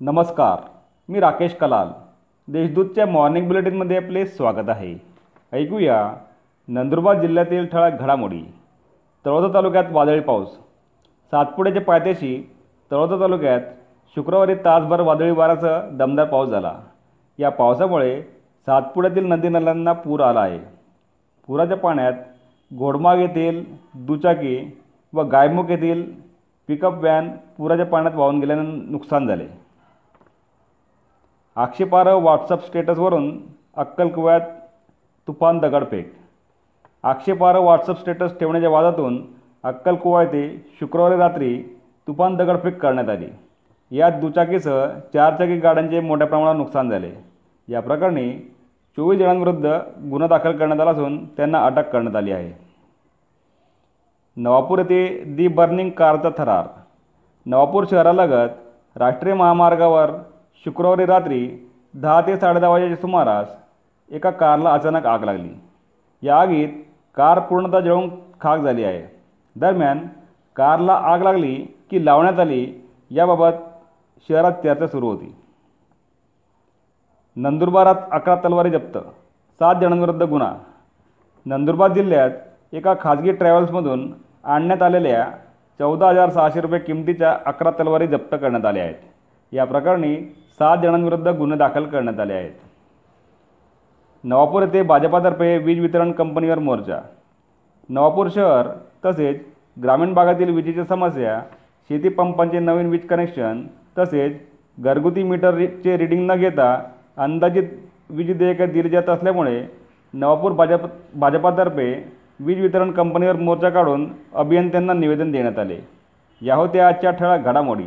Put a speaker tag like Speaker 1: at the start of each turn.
Speaker 1: नमस्कार मी राकेश कलाल. देशदूतच्या मॉर्निंग बुलेटिनमध्ये आपले स्वागत आहे. ऐकूया नंदुरबार जिल्ह्यातील ठळक घडामोडी. तळोदा तालुक्यात वादळी पाऊस. सातपुड्याच्या पायथ्याशी तळोदा तालुक्यात शुक्रवारी तासभर वादळी वाराचा दमदार पाऊस झाला. या पावसामुळे सातपुड्यातील नदी नाल्यांना पूर आला आहे. पुराच्या पाण्यात घोडमाग येथील दुचाकी व गायमुख येथील पिकअप व्हॅन पुराच्या पाण्यात वाहून गेल्याने नुकसान झाले. आक्षेपार्ह व्हॉट्सअप स्टेटसवरून अक्कलकुव्यात तुफान दगडफेक. आक्षेपार्ह व्हॉट्सअप स्टेटस ठेवण्याच्या वादातून अक्कलकुवा येथे शुक्रवारी रात्री तुफान दगडफेक करण्यात आली. यात दुचाकीसह चारचाकी गाड्यांचे मोठ्या प्रमाणात नुकसान झाले. या प्रकरणी चोवीस जणांविरुद्ध गुन्हा दाखल करण्यात आला असून त्यांना अटक करण्यात आली आहे. नवापूर येथे दी बर्निंग कारचा थरार. नवापूर शहरालगत राष्ट्रीय महामार्गावर शुक्रवारी रात्री दहा ते साडेदहा वाजेच्या सुमारास एका कारला अचानक आग लागली. या आगीत कार पूर्णतः जळून खाक झाली आहे. दरम्यान कारला आग लागली की लावण्यात आली याबाबत शहरात चर्चा सुरू होती. नंदुरबारात अकरा तलवारी जप्त सात जणांविरुद्ध गुन्हा. नंदुरबार जिल्ह्यात एका खाजगी ट्रॅव्हल्समधून आणण्यात आलेल्या चौदा हजार सहाशे रुपये किमतीच्या अकरा तलवारी जप्त करण्यात आल्या आहेत. या प्रकरणी सात जणांविरुद्ध गुन्हे दाखल करण्यात आले आहेत. नवापूर येथे भाजपातर्फे वीज वितरण कंपनीवर मोर्चा. नवापूर शहर तसेच ग्रामीण भागातील विजेच्या समस्या शेती पंपांचे नवीन वीज कनेक्शन तसेच घरगुती मीटरचे रीडिंग न घेता अंदाजित वीज देयके दिली जात असल्यामुळे नवापूर भाजप भाजपातर्फे वीज वितरण कंपनीवर मोर्चा काढून अभियंत्यांना निवेदन देण्यात आले. या होत्या आजच्या ठळक घडामोडी.